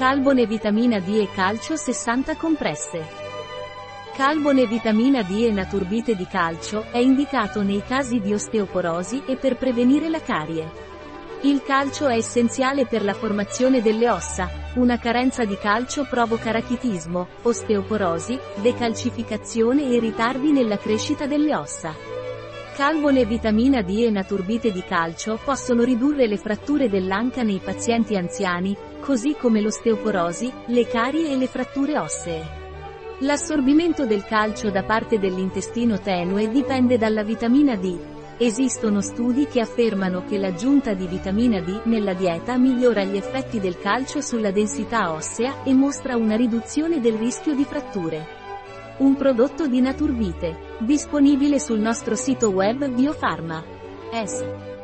Calbone vitamina D e calcio 60 compresse. Calbone vitamina D e naturbite di calcio è indicato nei casi di osteoporosi e per prevenire la carie. Il calcio è essenziale per la formazione delle ossa, una carenza di calcio provoca rachitismo, osteoporosi, decalcificazione e ritardi nella crescita delle ossa. Calbone vitamina D e naturbite di calcio possono ridurre le fratture dell'anca nei pazienti anziani, così come l'osteoporosi, le carie e le fratture ossee. L'assorbimento del calcio da parte dell'intestino tenue dipende dalla vitamina D. Esistono studi che affermano che l'aggiunta di vitamina D nella dieta migliora gli effetti del calcio sulla densità ossea e mostra una riduzione del rischio di fratture. Un prodotto di Naturbite, disponibile sul nostro sito web Biofarma. S.